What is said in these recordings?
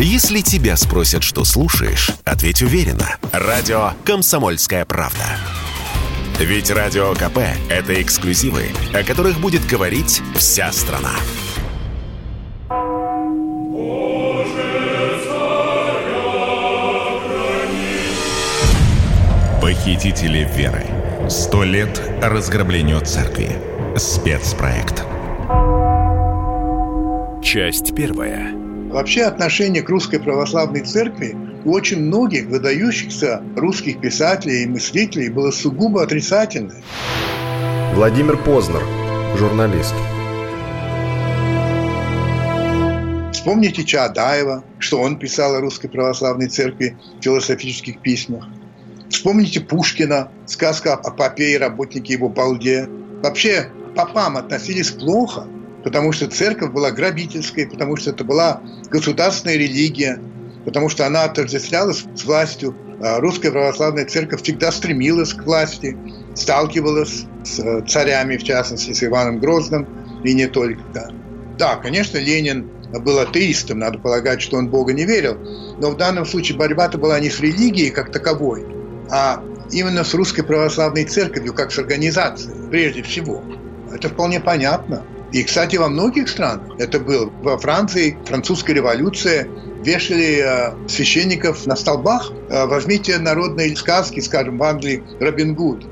Если тебя спросят, что слушаешь, ответь уверенно. Радио «Комсомольская правда». Ведь Радио КП – это эксклюзивы, о которых будет говорить вся страна. Похитители веры. Сто лет разграблению церкви. Спецпроект. Часть первая. Вообще отношение к русской православной церкви у очень многих выдающихся русских писателей и мыслителей было сугубо отрицательное. Владимир Познер, журналист. Вспомните Чаадаева, что он писал о русской православной церкви в философических письмах. Вспомните Пушкина, сказка о попе и работнике его балде. Вообще, к попам относились плохо, потому что церковь была грабительской, потому что это была государственная религия, потому что она отождествлялась с властью. А русская православная церковь всегда стремилась к власти, сталкивалась с э, царями, в частности, с Иваном Грозным, и не только. Да, конечно, Ленин был атеистом, надо полагать, что он Бога не верил, но в данном случае борьба-то была не с религией как таковой, а именно с русской православной церковью, как с организацией, прежде всего. Это вполне понятно. И, кстати, во многих странах это было. Во Франции французская революция вешали э, священников на столбах. Э, возьмите народные сказки, скажем, в Англии Робин Гуд.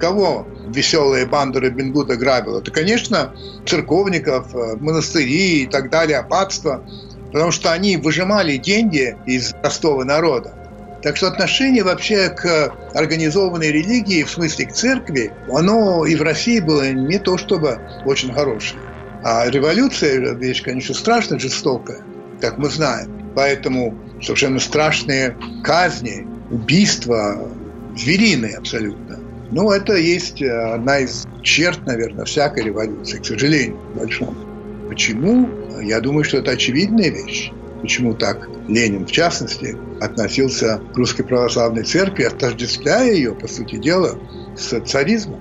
Кого веселая банда Робин Гуда грабила? Это, конечно, церковников, э, монастыри и так далее, аббатства. Потому что они выжимали деньги из простого народа. Так что отношение вообще к организованной религии, в смысле к церкви, оно и в России было не то чтобы очень хорошее. А революция – вещь, конечно, страшно жестокая, как мы знаем. Поэтому совершенно страшные казни, убийства, звериные абсолютно. Ну, это есть одна из черт, наверное, всякой революции, к сожалению, большому. Почему? Я думаю, что это очевидная вещь почему так Ленин, в частности, относился к русской православной церкви, отождествляя ее, по сути дела, с царизмом.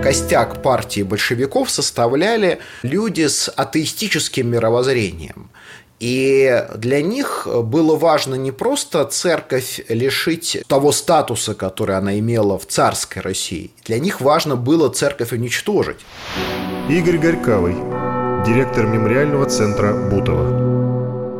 Костяк партии большевиков составляли люди с атеистическим мировоззрением. И для них было важно не просто церковь лишить того статуса, который она имела в царской России. Для них важно было церковь уничтожить. Игорь Горьковый, директор мемориального центра Бутова.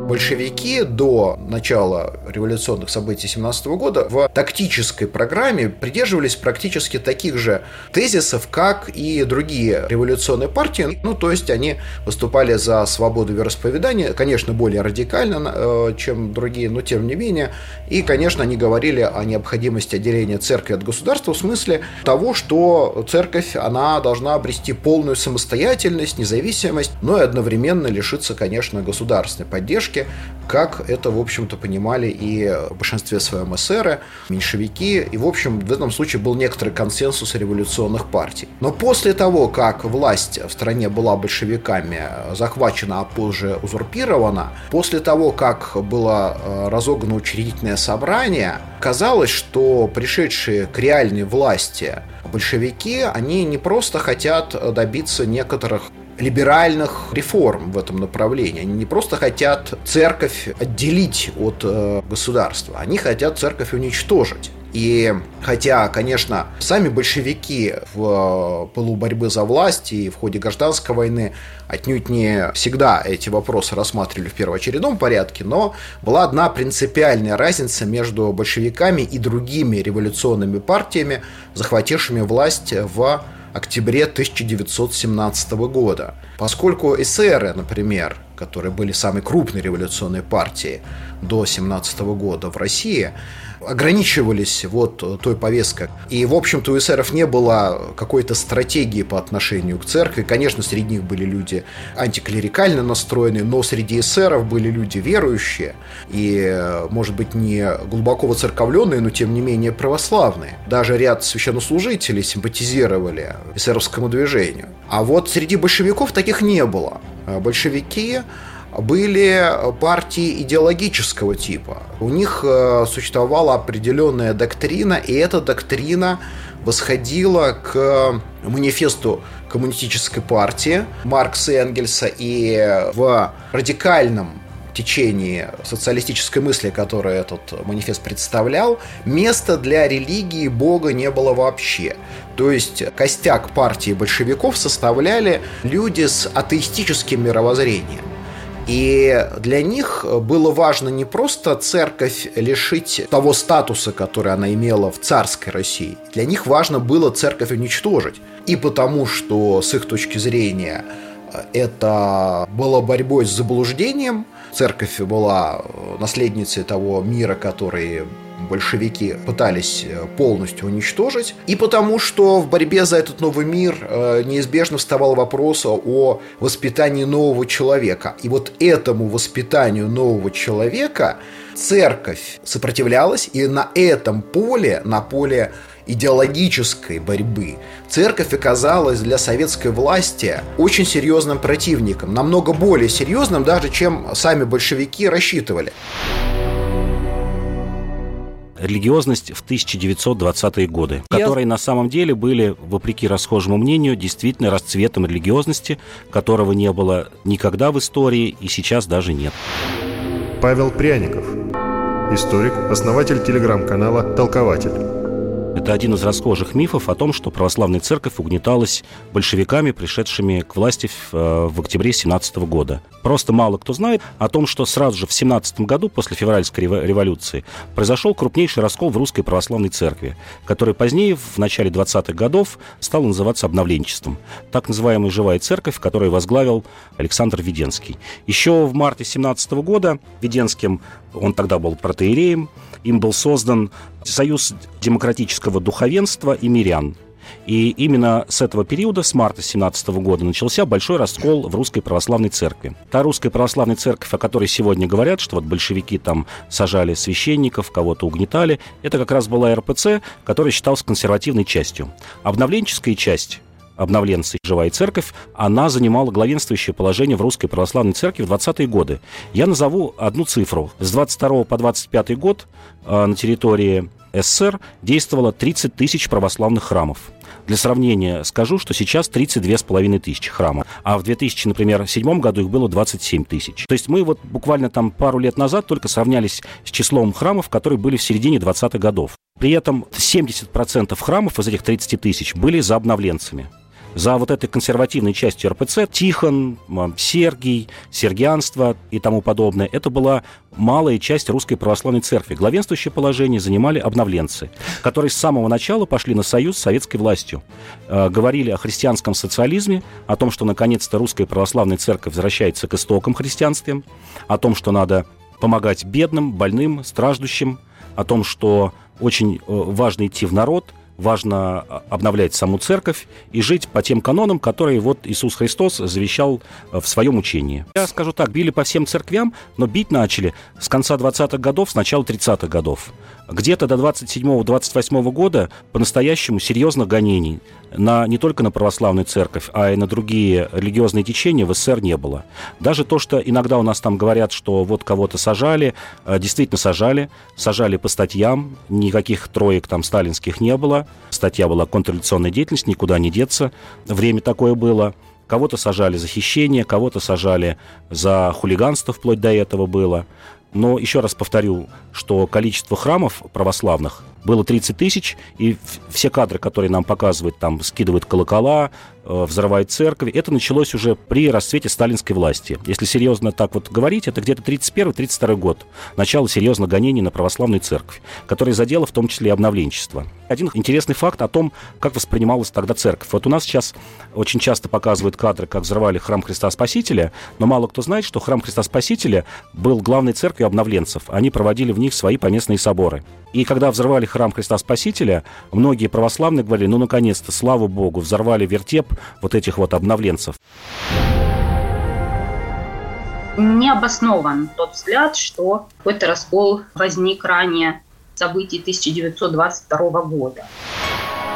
Большевики до начала революционных событий 17 года в тактической программе придерживались практически таких же тезисов, как и другие революционные партии. Ну, то есть они выступали за свободу вероисповедания, конечно, более радикально, э, чем другие, но тем не менее. И, конечно, они говорили о необходимости отделения церкви от государства в смысле того, что церковь, она должна обрести полную самостоятельность, независимость, но и одновременно лишиться, конечно, государственной поддержки поддержки, как это, в общем-то, понимали и в большинстве своем эсеры, меньшевики, и, в общем, в этом случае был некоторый консенсус революционных партий. Но после того, как власть в стране была большевиками захвачена, а позже узурпирована, после того, как было э, разогнано учредительное собрание, казалось, что пришедшие к реальной власти большевики, они не просто хотят добиться некоторых либеральных реформ в этом направлении. Они не просто хотят церковь отделить от э, государства, они хотят церковь уничтожить. И хотя, конечно, сами большевики в э, пылу борьбы за власть и в ходе гражданской войны отнюдь не всегда эти вопросы рассматривали в первоочередном порядке, но была одна принципиальная разница между большевиками и другими революционными партиями, захватившими власть в октябре 1917 года. Поскольку эсеры, например, которые были самой крупной революционной партией до 17 года в России, ограничивались вот той повесткой. И, в общем-то, у эсеров не было какой-то стратегии по отношению к церкви. Конечно, среди них были люди антиклерикально настроенные, но среди эсеров были люди верующие и, может быть, не глубоко воцерковленные, но, тем не менее, православные. Даже ряд священнослужителей симпатизировали эсеровскому движению. А вот среди большевиков таких не было. Большевики были партии идеологического типа. У них э, существовала определенная доктрина, и эта доктрина восходила к манифесту коммунистической партии Маркса и Энгельса, и в радикальном течении социалистической мысли, которое этот манифест представлял, места для религии Бога не было вообще. То есть костяк партии большевиков составляли люди с атеистическим мировоззрением. И для них было важно не просто церковь лишить того статуса, который она имела в царской России. Для них важно было церковь уничтожить. И потому, что с их точки зрения это было борьбой с заблуждением, церковь была э, наследницей того мира, который большевики пытались э, полностью уничтожить, и потому что в борьбе за этот новый мир э, неизбежно вставал вопрос о воспитании нового человека. И вот этому воспитанию нового человека церковь сопротивлялась, и на этом поле, на поле идеологической борьбы, церковь оказалась для советской власти очень серьезным противником, намного более серьезным даже, чем сами большевики рассчитывали религиозность в 1920-е годы, которые на самом деле были, вопреки расхожему мнению, действительно расцветом религиозности, которого не было никогда в истории и сейчас даже нет. Павел Пряников, историк, основатель телеграм-канала «Толкователь». Это один из расхожих мифов о том, что православная церковь угнеталась большевиками, пришедшими к власти в, э, в октябре 17 года. Просто мало кто знает о том, что сразу же в 17 году, после февральской революции, произошел крупнейший раскол в русской православной церкви, который позднее, в начале 20-х годов, стал называться обновленчеством. Так называемая «Живая церковь», которую возглавил Александр Веденский. Еще в марте 17 года Веденским, он тогда был протеереем, им был создан Союз демократического духовенства и мирян. И именно с этого периода, с марта 17 года, начался большой раскол в русской православной церкви. Та русская православная церковь, о которой сегодня говорят, что вот большевики там сажали священников, кого-то угнетали, это как раз была РПЦ, которая считалась консервативной частью. Обновленческая часть обновленцы «Живая церковь», она занимала главенствующее положение в русской православной церкви в 20-е годы. Я назову одну цифру. С 22 по 25 год э, на территории СССР действовало 30 тысяч православных храмов. Для сравнения скажу, что сейчас 32 с половиной тысячи храмов, а в 2000, например, седьмом году их было 27 тысяч. То есть мы вот буквально там пару лет назад только сравнялись с числом храмов, которые были в середине 20-х годов. При этом 70% храмов из этих 30 тысяч были за обновленцами за вот этой консервативной частью РПЦ Тихон, Сергий, Сергианство и тому подобное. Это была малая часть русской православной церкви. Главенствующее положение занимали обновленцы, которые с самого начала пошли на союз с советской властью. Э, говорили о христианском социализме, о том, что наконец-то русская православная церковь возвращается к истокам христианстве, о том, что надо помогать бедным, больным, страждущим, о том, что очень э, важно идти в народ – важно а, обновлять саму церковь и жить по тем канонам, которые вот Иисус Христос завещал э, в своем учении. Я скажу так, били по всем церквям, но бить начали с конца 20-х годов, с начала 30-х годов. Где-то до 27-28 года по-настоящему серьезных гонений на, не только на православную церковь, а и на другие религиозные течения в СССР не было. Даже то, что иногда у нас там говорят, что вот кого-то сажали, э, действительно сажали, сажали по статьям, никаких троек там сталинских не было, статья была контрреволюционная деятельность, никуда не деться, время такое было. Кого-то сажали за хищение, кого-то сажали за хулиганство, вплоть до этого было. Но еще раз повторю, что количество храмов православных было 30 тысяч, и все кадры, которые нам показывают, там скидывают колокола, э, взрывают церкви, это началось уже при расцвете сталинской власти. Если серьезно так вот говорить, это где-то 31-32 год, начало серьезных гонений на православную церковь, которая задела в том числе и обновленчество. Один интересный факт о том, как воспринималась тогда церковь. Вот у нас сейчас очень часто показывают кадры, как взрывали храм Христа Спасителя, но мало кто знает, что храм Христа Спасителя был главной церковью обновленцев. Они проводили в них свои поместные соборы. И когда взрывали храм Христа Спасителя, многие православные говорили, ну, наконец-то, слава Богу, взорвали вертеп вот этих вот обновленцев. Не обоснован тот взгляд, что какой-то раскол возник ранее событий 1922 года.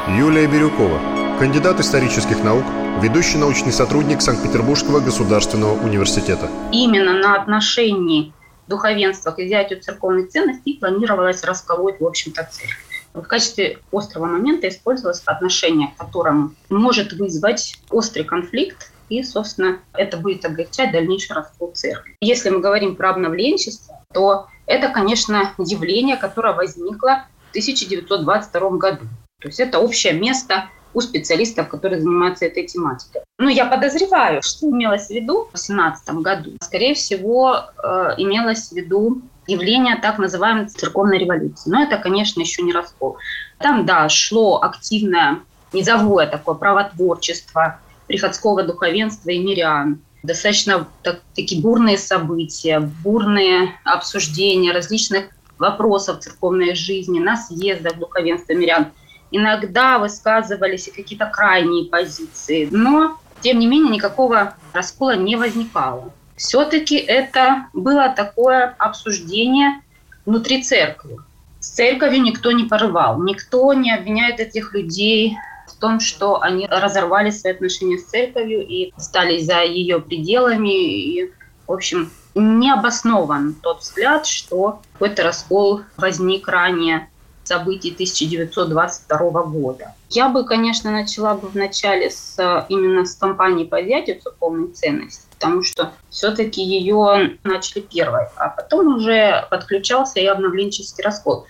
Юлия Бирюкова, кандидат исторических наук, ведущий научный сотрудник Санкт-Петербургского государственного университета. Именно на отношении духовенства к изъятию церковных ценностей планировалось расколоть, в общем-то, церковь. в качестве острого момента использовалось отношение, к которому может вызвать острый конфликт, и, собственно, это будет облегчать дальнейший раскол церкви. Если мы говорим про обновленчество, то это, конечно, явление, которое возникло в 1922 году. То есть это общее место у специалистов, которые занимаются этой тематикой. Но я подозреваю, что имелось в виду в 2017 году. Скорее всего, э, имелось в виду явление так называемой церковной революции. Но это, конечно, еще не раскол. Там, да, шло активное низовое такое правотворчество приходского духовенства и мирян. Достаточно так, такие бурные события, бурные обсуждения различных вопросов церковной жизни на съездах духовенства мирян – иногда высказывались и какие-то крайние позиции, но, тем не менее, никакого раскола не возникало. Все-таки это было такое обсуждение внутри церкви. С церковью никто не порывал, никто не обвиняет этих людей в том, что они разорвали свои отношения с церковью и стали за ее пределами. И, в общем, не обоснован тот взгляд, что какой-то раскол возник ранее событий 1922 года. Я бы, конечно, начала бы вначале с, именно с кампании по изъятию церковной ценности, потому что все-таки ее начали первой, а потом уже подключался и обновленческий раскол.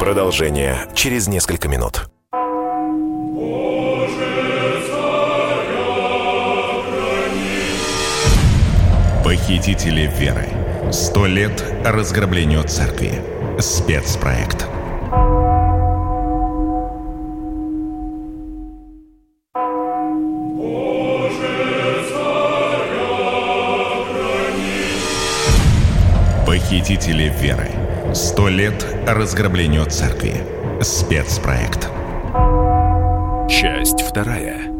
Продолжение через несколько минут. Похитители веры. Сто лет разграблению церкви. Спецпроект. Похитители веры. Сто лет разграблению церкви. Спецпроект. Часть вторая.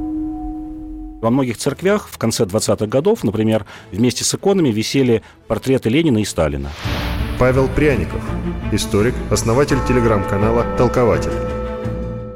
Во многих церквях в конце 20-х годов, например, вместе с иконами висели портреты Ленина и Сталина. Павел Пряников, историк, основатель телеграм-канала «Толкователь».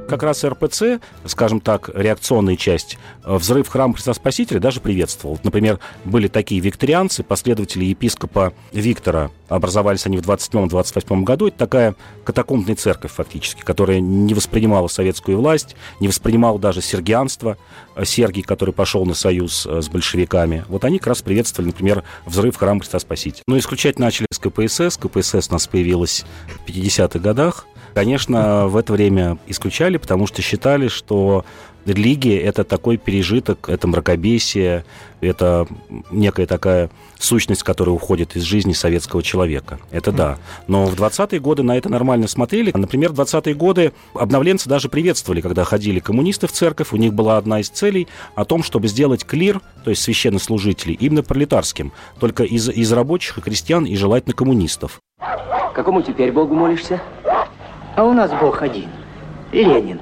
Как раз РПЦ, скажем так, реакционная часть, взрыв храма Христа Спасителя даже приветствовал. Например, были такие викторианцы, последователи епископа Виктора. Образовались они в 27-28 году. Это такая катакомбная церковь фактически, которая не воспринимала советскую власть, не воспринимала даже сергианство. Сергий, который пошел на союз э, с большевиками. Вот они как раз приветствовали, например, взрыв храма Христа Спасителя. Но исключать начали с КПСС. КПСС у нас появилась в 50-х годах. Конечно, в это время исключали, потому что считали, что религия – это такой пережиток, это мракобесие, это некая такая сущность, которая уходит из жизни советского человека. Это да. Но в 20-е годы на это нормально смотрели. Например, в 20-е годы обновленцы даже приветствовали, когда ходили коммунисты в церковь. У них была одна из целей о том, чтобы сделать клир, то есть священнослужителей, именно пролетарским, только из, из рабочих и крестьян и желательно коммунистов. Какому теперь Богу молишься? А у нас Бог один. Ленин.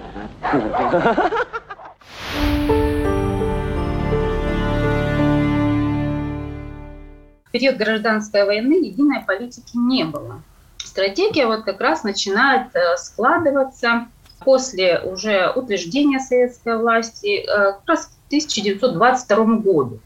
В период гражданской войны единой политики не было. Стратегия вот как раз начинает э, складываться после уже утверждения советской власти э, как раз к 1922 году.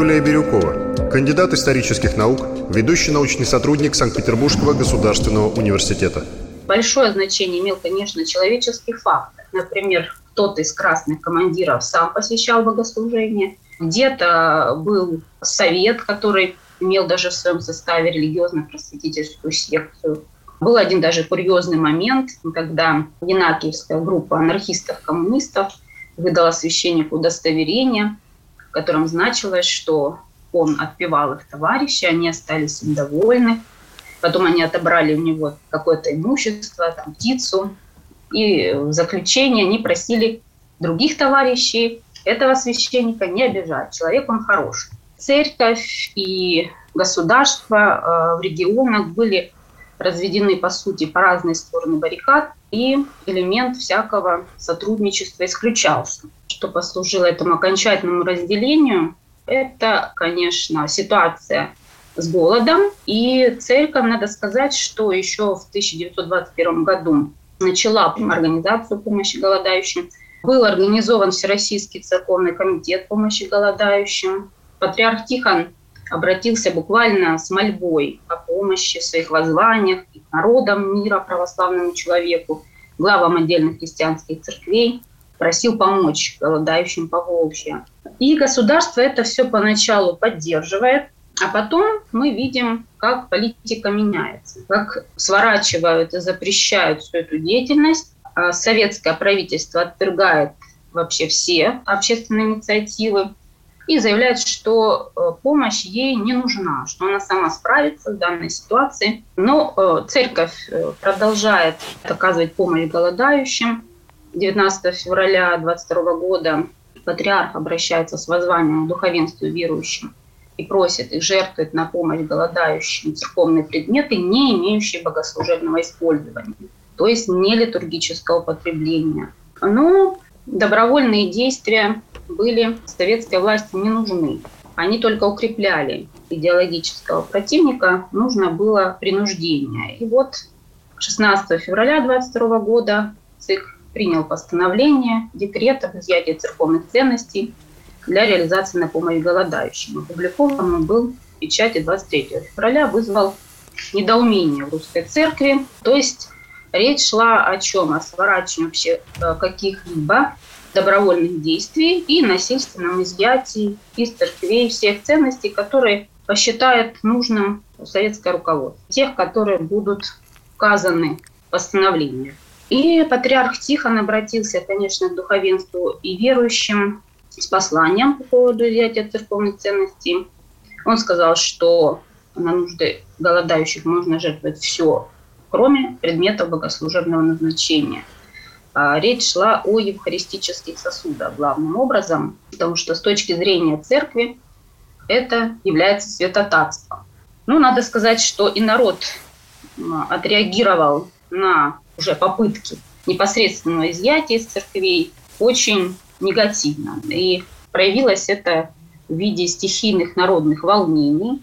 Юлия Бирюкова, кандидат исторических наук, ведущий научный сотрудник Санкт-Петербургского государственного университета. Большое значение имел, конечно, человеческий фактор. Например, кто-то из красных командиров сам посещал богослужение, где-то был совет, который имел даже в своем составе религиозно-просветительскую секцию. Был один даже курьезный момент, когда Янакиевская группа анархистов-коммунистов выдала священнику удостоверение, в котором значилось, что он отпевал их товарищей, они остались им довольны. Потом они отобрали у него какое-то имущество, там, птицу. И в заключение они просили других товарищей этого священника не обижать. Человек он хороший. Церковь и государство э, в регионах были разведены, по сути, по разные стороны баррикад, и элемент всякого сотрудничества исключался. Что послужило этому окончательному разделению, это, конечно, ситуация с голодом. И церковь, надо сказать, что еще в 1921 году начала организацию помощи голодающим. Был организован Всероссийский церковный комитет помощи голодающим. Патриарх Тихон обратился буквально с мольбой о помощи в своих воззваниях и народам мира православному человеку, главам отдельных христианских церквей, просил помочь голодающим по Волжье. И государство это все поначалу поддерживает, а потом мы видим, как политика меняется, как сворачивают и запрещают всю эту деятельность. А советское правительство отвергает вообще все общественные инициативы и заявляет, что э, помощь ей не нужна, что она сама справится в данной ситуации. Но э, церковь э, продолжает оказывать помощь голодающим. 19 февраля 22 года патриарх обращается с воззванием к духовенству верующим и просит их жертвовать на помощь голодающим церковные предметы, не имеющие богослужебного использования, то есть не литургического потребления. Но добровольные действия были советской власти не нужны. Они только укрепляли идеологического противника, нужно было принуждение. И вот 16 февраля 22 года ЦИК принял постановление, декрет об изъятии церковных ценностей для реализации на помощь голодающим. Опубликован он был в печати 23 февраля, вызвал недоумение в русской церкви. То есть речь шла о чем? О сворачивании вообще э, каких-либо добровольных действий и насильственном изъятии из церквей всех ценностей, которые посчитает нужным советское руководство, тех, которые будут указаны в постановлении. И патриарх Тихон обратился, конечно, к духовенству и верующим с посланием по поводу изъятия церковных ценностей. Он сказал, что на нужды голодающих можно жертвовать все, кроме предметов богослужебного назначения – а, речь шла о евхаристических сосудах главным образом, потому что с точки зрения церкви это является святотатством. Ну, надо сказать, что и народ отреагировал на уже попытки непосредственного изъятия из церквей очень негативно. И проявилось это в виде стихийных народных волнений,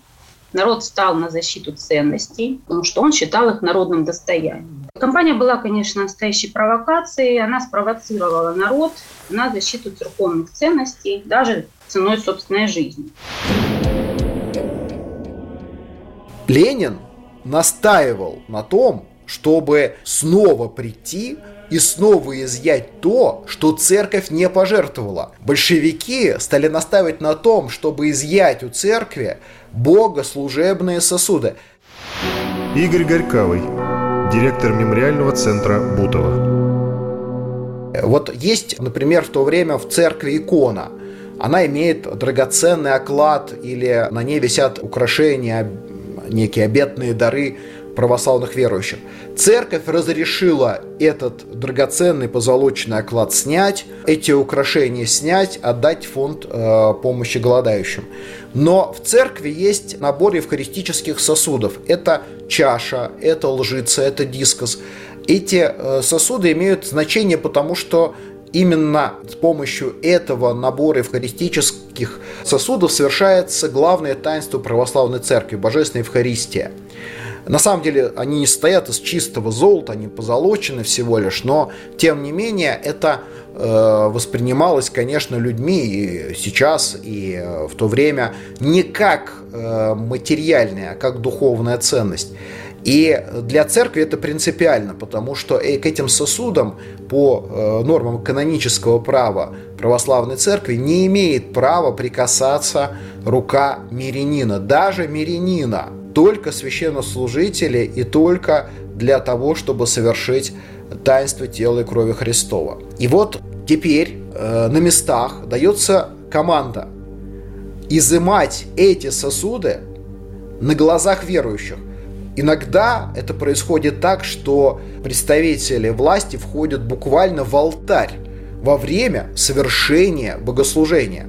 Народ встал на защиту ценностей, потому что он считал их народным достоянием. Компания была, конечно, настоящей провокацией. Она спровоцировала народ на защиту церковных ценностей, даже ценой собственной жизни. Ленин настаивал на том, чтобы снова прийти и снова изъять то, что церковь не пожертвовала. Большевики стали настаивать на том, чтобы изъять у церкви богослужебные сосуды. Игорь Горьковый, директор мемориального центра Бутова. Вот есть, например, в то время в церкви икона. Она имеет драгоценный оклад или на ней висят украшения, некие обетные дары православных верующих. Церковь разрешила этот драгоценный позолоченный оклад снять, эти украшения снять, отдать фонд э, помощи голодающим. Но в церкви есть набор евхаристических сосудов. Это чаша, это лжица, это дискос. Эти э, сосуды имеют значение, потому что именно с помощью этого набора евхаристических сосудов совершается главное таинство православной церкви – Божественная Евхаристия. На самом деле они не стоят из чистого золота, они позолочены всего лишь, но тем не менее это э, воспринималось, конечно, людьми и сейчас, и э, в то время не как э, материальная, а как духовная ценность. И для церкви это принципиально, потому что к этим сосудам по нормам канонического права православной церкви не имеет права прикасаться рука мирянина, даже мирянина только священнослужители и только для того, чтобы совершить таинство тела и крови Христова. И вот теперь э, на местах дается команда изымать эти сосуды на глазах верующих. Иногда это происходит так, что представители власти входят буквально в алтарь во время совершения богослужения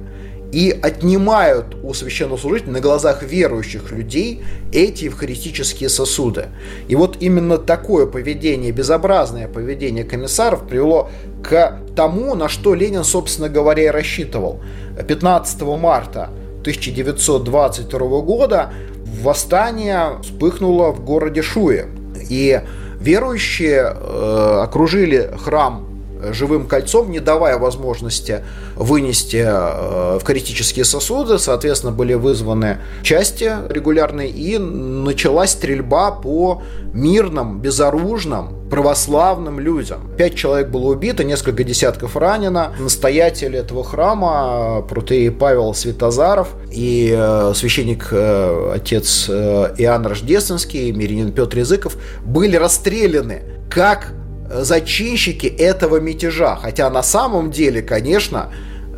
и отнимают у священнослужителя на глазах верующих людей эти евхаристические сосуды. И вот именно такое поведение, безобразное поведение комиссаров привело к тому, на что Ленин, собственно говоря, и рассчитывал. 15 марта 1922 года восстание вспыхнуло в городе Шуе. И верующие э, окружили храм живым кольцом, не давая возможности вынести э, эвхаристические сосуды. Соответственно, были вызваны части регулярные, и началась стрельба по мирным, безоружным, православным людям. Пять человек было убито, несколько десятков ранено. Настоятель этого храма, протеерей Павел Светозаров и э, священник э, отец Иоанн Рождественский, мирянин Петр Языков, были расстреляны как зачинщики этого мятежа. Хотя на самом деле, конечно,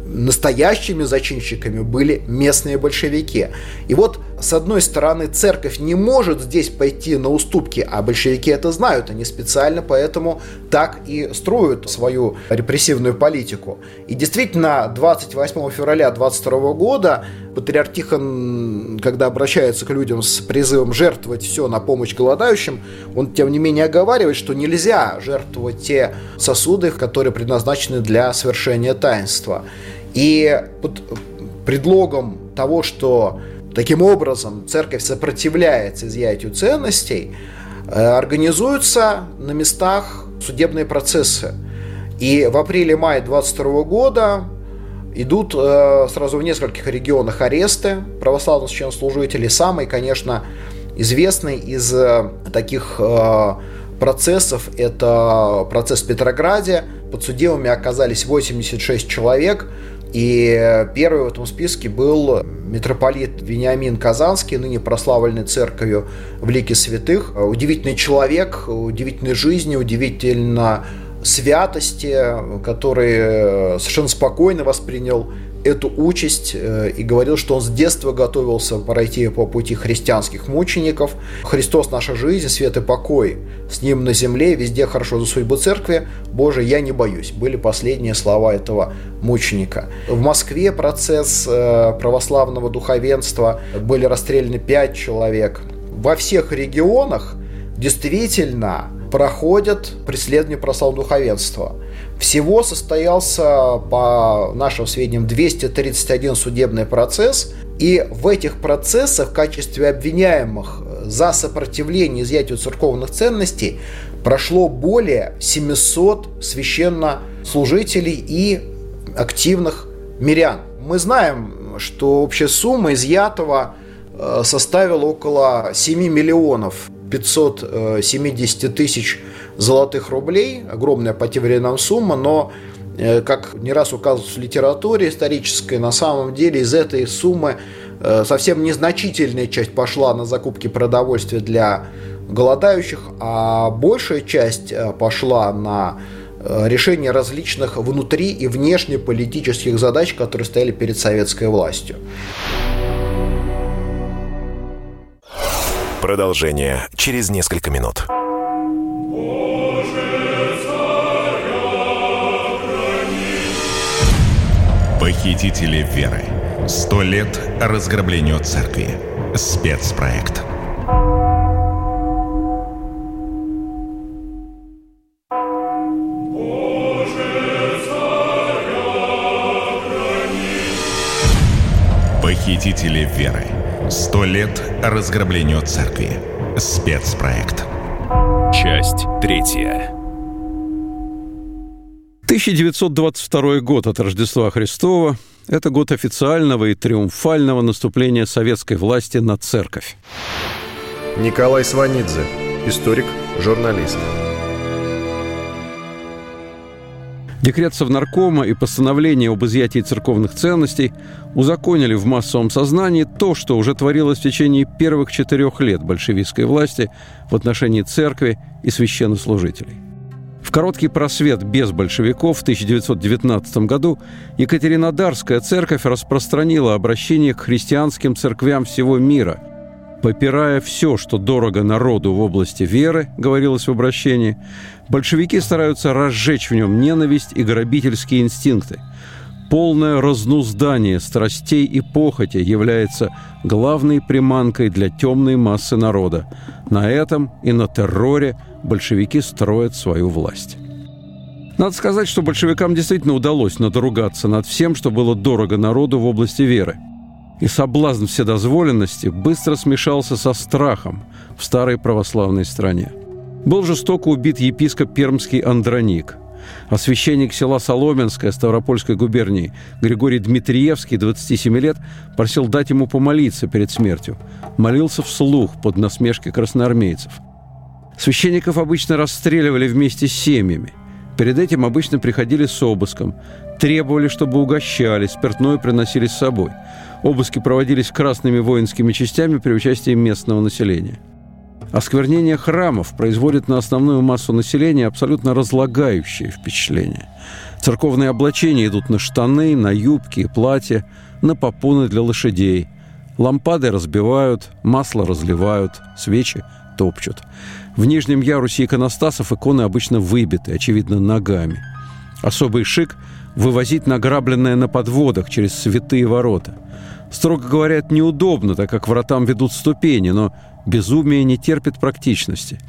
настоящими зачинщиками были местные большевики. И вот, с одной стороны, церковь не может здесь пойти на уступки, а большевики это знают, они специально поэтому так и строят свою репрессивную политику. И действительно, 28 февраля 22 года патриарх Тихон, когда обращается к людям с призывом жертвовать все на помощь голодающим, он, тем не менее, оговаривает, что нельзя жертвовать те сосуды, которые предназначены для совершения таинства. И под предлогом того, что таким образом церковь сопротивляется изъятию ценностей, э, организуются на местах судебные процессы. И в апреле-мае 22 года идут э, сразу в нескольких регионах аресты православных священнослужителей. Самый, конечно, известный из э, таких процессов – это процесс в Петрограде. Подсудимыми оказались 86 человек – и первый в этом списке был митрополит Вениамин Казанский, ныне прославленный церковью в лике святых. Удивительный человек, удивительной жизни, удивительно святости, который совершенно спокойно воспринял эту участь э, и говорил, что он с детства готовился пройти по пути христианских мучеников. Христос – наша жизнь, свет и покой. С ним на земле, везде хорошо за судьбу церкви. Боже, я не боюсь. Были последние слова этого мученика. В Москве процесс э, православного духовенства. Были расстреляны пять человек. Во всех регионах действительно проходят преследование православного духовенства. Всего состоялся, по нашим сведениям, 231 судебный процесс, и в этих процессах в качестве обвиняемых за сопротивление изъятию церковных ценностей прошло более 700 священнослужителей и активных мирян. Мы знаем, что общая сумма изъятого э, составила около 7 миллионов 570 тысяч золотых рублей, огромная по тем временам сумма, но э, как не раз указывалось в литературе исторической, на самом деле из этой суммы э, совсем незначительная часть пошла на закупки продовольствия для голодающих, а большая часть э, пошла на решение различных внутри и внешнеполитических задач, которые стояли перед советской властью. Продолжение через несколько минут. Похитители веры. Сто лет разграблению церкви. Спецпроект. Похитители веры. Сто лет разграблению церкви. Спецпроект. Часть третья. 1922 год от Рождества Христова – это год официального и триумфального наступления советской власти на церковь. Николай Сванидзе, историк, журналист. Декрет Совнаркома и постановление об изъятии церковных ценностей узаконили в массовом сознании то, что уже творилось в течение первых четырех лет большевистской власти в отношении церкви и священнослужителей – в короткий просвет без большевиков в 1919 году Екатеринодарская церковь распространила обращение к христианским церквям всего мира. Попирая все, что дорого народу в области веры, говорилось в обращении, большевики стараются разжечь в нем ненависть и грабительские инстинкты. Полное разнуздание страстей и похоти является главной приманкой для темной массы народа. На этом и на терроре – большевики строят свою власть. Надо сказать, что большевикам действительно удалось надругаться над всем, что было дорого народу в области веры. И соблазн вседозволенности быстро смешался со страхом в старой православной стране. Был жестоко убит епископ Пермский Андроник. А священник села Соломенское Ставропольской губернии Григорий Дмитриевский, 27 лет, просил дать ему помолиться перед смертью. Молился вслух под насмешки красноармейцев. Священников обычно расстреливали вместе с семьями. Перед этим обычно приходили с обыском, требовали, чтобы угощали, спиртное приносили с собой. Обыски проводились красными воинскими частями при участии местного населения – Осквернение храмов производит на основную массу населения абсолютно разлагающее впечатление. Церковные облачения идут на штаны, на юбки платья, на попоны для лошадей. Лампады разбивают, масло разливают, свечи топчут. В нижнем ярусе иконостасов иконы обычно выбиты, очевидно, ногами. Особый шик – вывозить награбленное на подводах через святые ворота. Строго говоря, это неудобно, так как вратам ведут ступени, но Безумие не терпит практичности.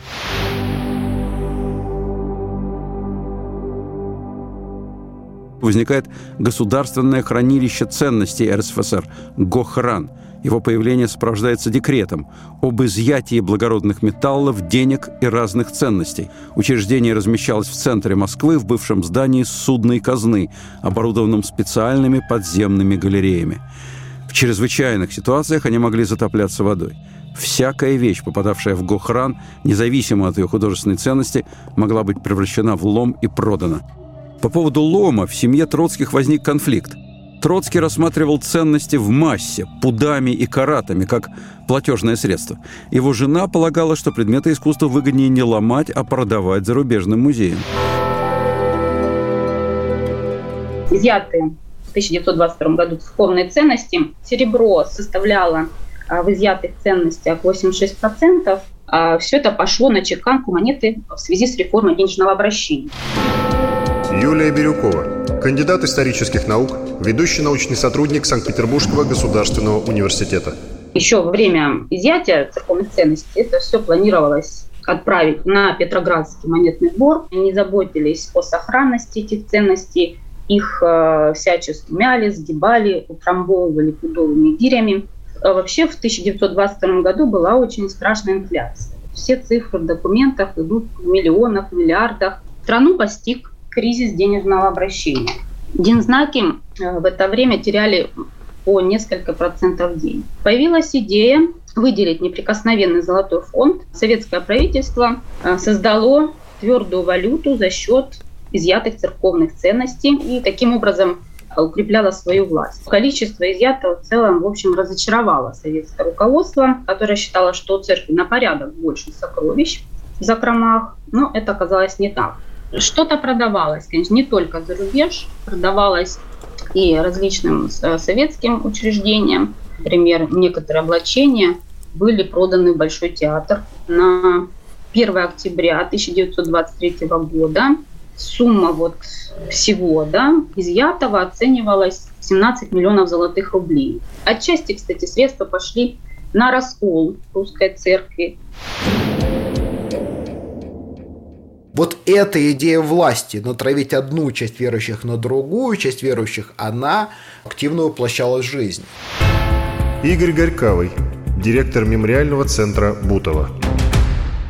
Возникает государственное хранилище ценностей РСФСР – ГОХРАН. Его появление сопровождается декретом об изъятии благородных металлов, денег и разных ценностей. Учреждение размещалось в центре Москвы в бывшем здании судной казны, оборудованном специальными подземными галереями. В чрезвычайных ситуациях они могли затопляться водой – Всякая вещь, попадавшая в Гохран, независимо от ее художественной ценности, могла быть превращена в лом и продана. По поводу лома в семье Троцких возник конфликт. Троцкий рассматривал ценности в массе, пудами и каратами, как платежное средство. Его жена полагала, что предметы искусства выгоднее не ломать, а продавать зарубежным музеям. Изъятые в 1922 году церковные ценности серебро составляло а, в изъятых ценностях 86%, а все это пошло на чеканку монеты в связи с реформой денежного обращения. Юлия Бирюкова, кандидат исторических наук, ведущий научный сотрудник Санкт-Петербургского государственного университета. Еще во время изъятия церковных ценностей это все планировалось отправить на Петроградский монетный двор. Они заботились о сохранности этих ценностей, их э, всячески мяли, сгибали, утрамбовывали пудовыми гирями. А вообще в 1922 году была очень страшная инфляция. Все цифры в документах идут в миллионах, миллиардах. Страну постиг кризис денежного обращения. Дензнаки э, в это время теряли по несколько процентов в день. Появилась идея выделить неприкосновенный золотой фонд. Советское правительство э, создало твердую валюту за счет изъятых церковных ценностей и таким образом укрепляла свою власть. Количество изъятого в целом, в общем, разочаровало советское руководство, которое считало, что у церкви на порядок больше сокровищ в закромах, но это оказалось не так. Что-то продавалось, конечно, не только за рубеж, продавалось и различным э, советским учреждениям. Например, некоторые облачения были проданы в Большой театр на 1 октября 1923 года сумма вот всего да, изъятого оценивалась 17 миллионов золотых рублей. Отчасти, кстати, средства пошли на раскол русской церкви. Вот эта идея власти, натравить одну часть верующих на другую часть верующих, она активно воплощалась в жизнь. Игорь Горьковый, директор мемориального центра Бутова.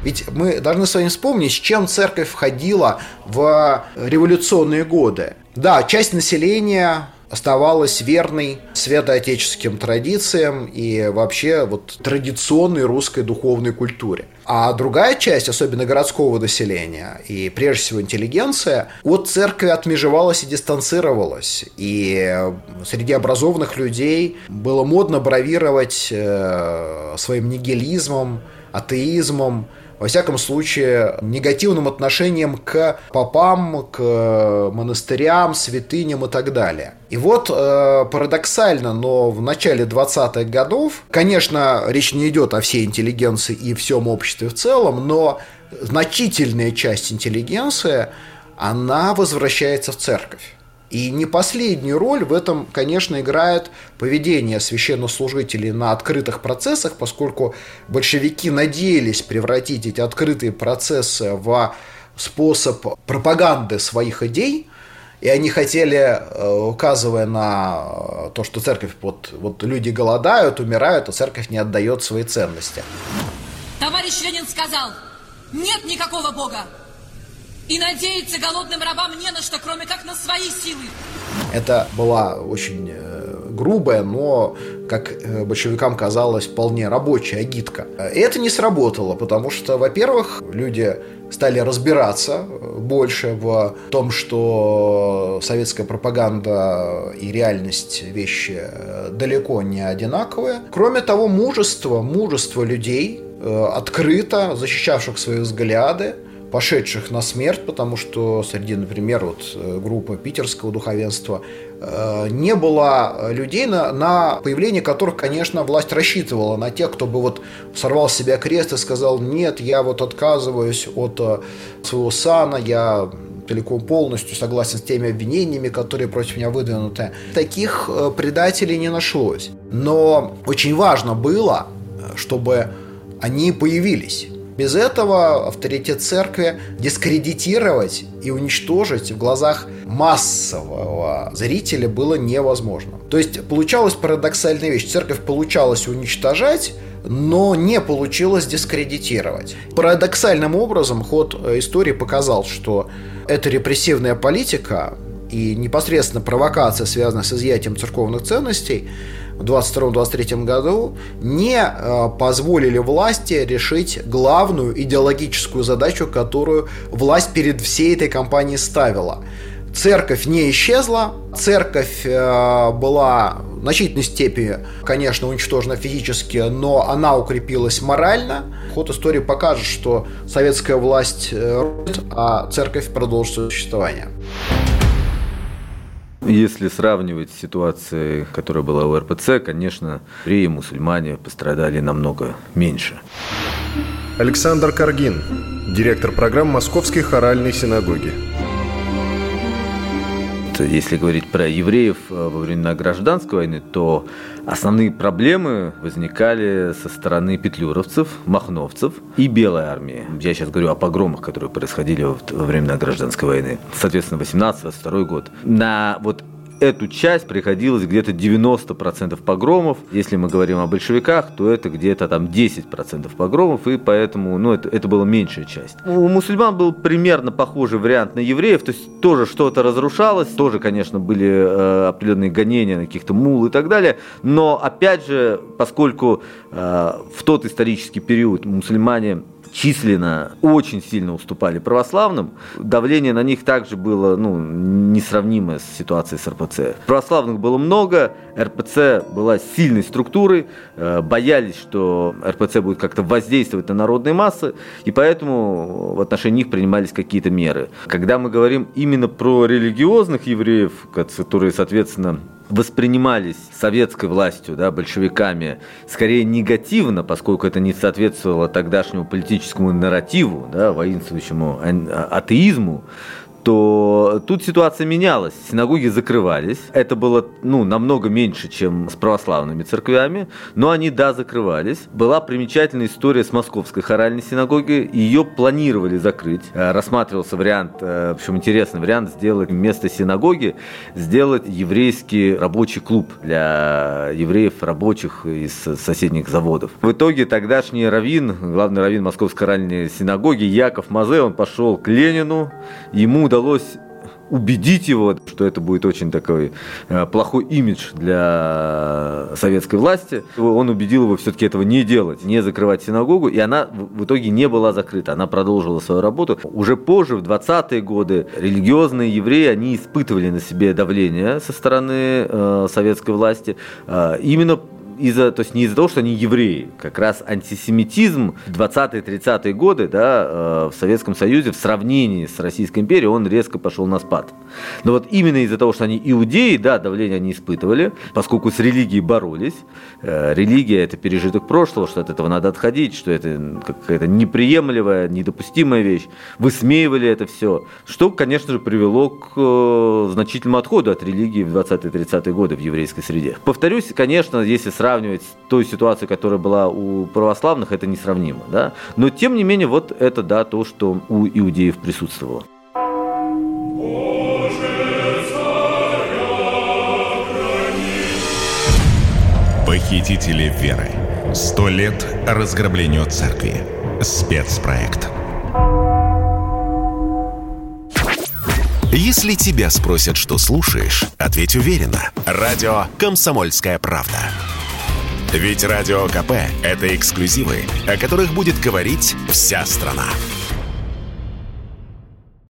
Ведь мы должны с вами вспомнить, с чем церковь входила в революционные годы. Да, часть населения оставалась верной святоотеческим традициям и вообще вот традиционной русской духовной культуре. А другая часть, особенно городского населения и прежде всего интеллигенция, от церкви отмежевалась и дистанцировалась. И среди образованных людей было модно бравировать э, своим нигилизмом, атеизмом, во всяком случае, негативным отношением к попам, к монастырям, святыням и так далее. И вот э, парадоксально, но в начале 20-х годов, конечно, речь не идет о всей интеллигенции и всем обществе в целом, но значительная часть интеллигенции, она возвращается в церковь. И не последнюю роль в этом, конечно, играет поведение священнослужителей на открытых процессах, поскольку большевики надеялись превратить эти открытые процессы в способ пропаганды своих идей, и они хотели, э, указывая на то, что церковь, вот, вот люди голодают, умирают, а церковь не отдает свои ценности. Товарищ Ленин сказал, нет никакого Бога. И надеяться голодным рабам не на что, кроме как на свои силы. Это была очень э, грубая, но, как э, большевикам казалось, вполне рабочая агитка. И это не сработало, потому что, во-первых, люди стали разбираться э, больше в том, что советская пропаганда и реальность вещи далеко не одинаковые. Кроме того, мужество, мужество людей, открыто защищавших свои взгляды, пошедших на смерть, потому что среди, например, вот э, группы питерского духовенства э, не было людей, на, на появление которых, конечно, власть рассчитывала, на тех, кто бы вот сорвал с себя крест и сказал, нет, я вот отказываюсь от э, своего сана, я целиком полностью согласен с теми обвинениями, которые против меня выдвинуты. Таких предателей не нашлось. Но очень важно было, чтобы они появились. Без этого авторитет церкви дискредитировать и уничтожить в глазах массового зрителя было невозможно. То есть получалась парадоксальная вещь. Церковь получалась уничтожать, но не получилось дискредитировать. Парадоксальным образом ход истории показал, что эта репрессивная политика и непосредственно провокация, связанная с изъятием церковных ценностей, в 22-23 году не э, позволили власти решить главную идеологическую задачу, которую власть перед всей этой кампанией ставила. Церковь не исчезла, церковь э, была в значительной степени, конечно, уничтожена физически, но она укрепилась морально. Ход истории покажет, что советская власть, э, а церковь продолжит существование. Если сравнивать с ситуацией, которая была у РПЦ, конечно, евреи и мусульмане пострадали намного меньше. Александр Каргин, директор программ Московской хоральной синагоги. Если говорить про евреев э, во времена гражданской войны, то Основные проблемы возникали со стороны петлюровцев, махновцев и Белой армии. Я сейчас говорю о погромах, которые происходили во времена гражданской войны. Соответственно, 18-22 год. На вот эту часть приходилось где-то 90% погромов. Если мы говорим о большевиках, то это где-то там 10% погромов, и поэтому ну, это, это была меньшая часть. У мусульман был примерно похожий вариант на евреев, то есть тоже что-то разрушалось, тоже, конечно, были э, определенные гонения на каких-то мул и так далее, но опять же, поскольку э, в тот исторический период мусульмане численно очень сильно уступали православным, давление на них также было ну, несравнимое с ситуацией с РПЦ. Православных было много, РПЦ была сильной структурой, э, боялись, что РПЦ будет как-то воздействовать на народные массы, и поэтому в отношении них принимались какие-то меры. Когда мы говорим именно про религиозных евреев, которые, соответственно, воспринимались советской властью, да, большевиками, скорее негативно, поскольку это не соответствовало тогдашнему политическому нарративу, да, воинствующему атеизму, то тут ситуация менялась. Синагоги закрывались. Это было ну, намного меньше, чем с православными церквями, но они, да, закрывались. Была примечательная история с московской хоральной синагогой. Ее планировали закрыть. Э, рассматривался вариант, э, в общем, интересный вариант, сделать вместо синагоги, сделать еврейский рабочий клуб для евреев рабочих из соседних заводов. В итоге тогдашний раввин, главный раввин московской хоральной синагоги Яков Мазе, он пошел к Ленину, ему удалось убедить его, что это будет очень такой э, плохой имидж для советской власти. Он убедил его все-таки этого не делать, не закрывать синагогу, и она в итоге не была закрыта, она продолжила свою работу. Уже позже, в 20-е годы, религиозные евреи, они испытывали на себе давление со стороны э, советской власти, э, именно из-за, то есть не из-за того, что они евреи, как раз антисемитизм в 20-30-е годы да, э, в Советском Союзе в сравнении с Российской империей, он резко пошел на спад. Но вот именно из-за того, что они иудеи, да, давление они испытывали, поскольку с религией боролись. Э, религия – это пережиток прошлого, что от этого надо отходить, что это какая-то неприемлемая, недопустимая вещь. Высмеивали это все, что, конечно же, привело к э, значительному отходу от религии в 20-30-е годы в еврейской среде. Повторюсь, конечно, если сравнивать той ситуацией, которая была у православных, это несравнимо. Да? Но тем не менее, вот это да, то, что у иудеев присутствовало. Похитители веры. Сто лет разграблению церкви. Спецпроект. Если тебя спросят, что слушаешь, ответь уверенно. Радио «Комсомольская правда». Ведь Радио КП – это эксклюзивы, о которых будет говорить вся страна.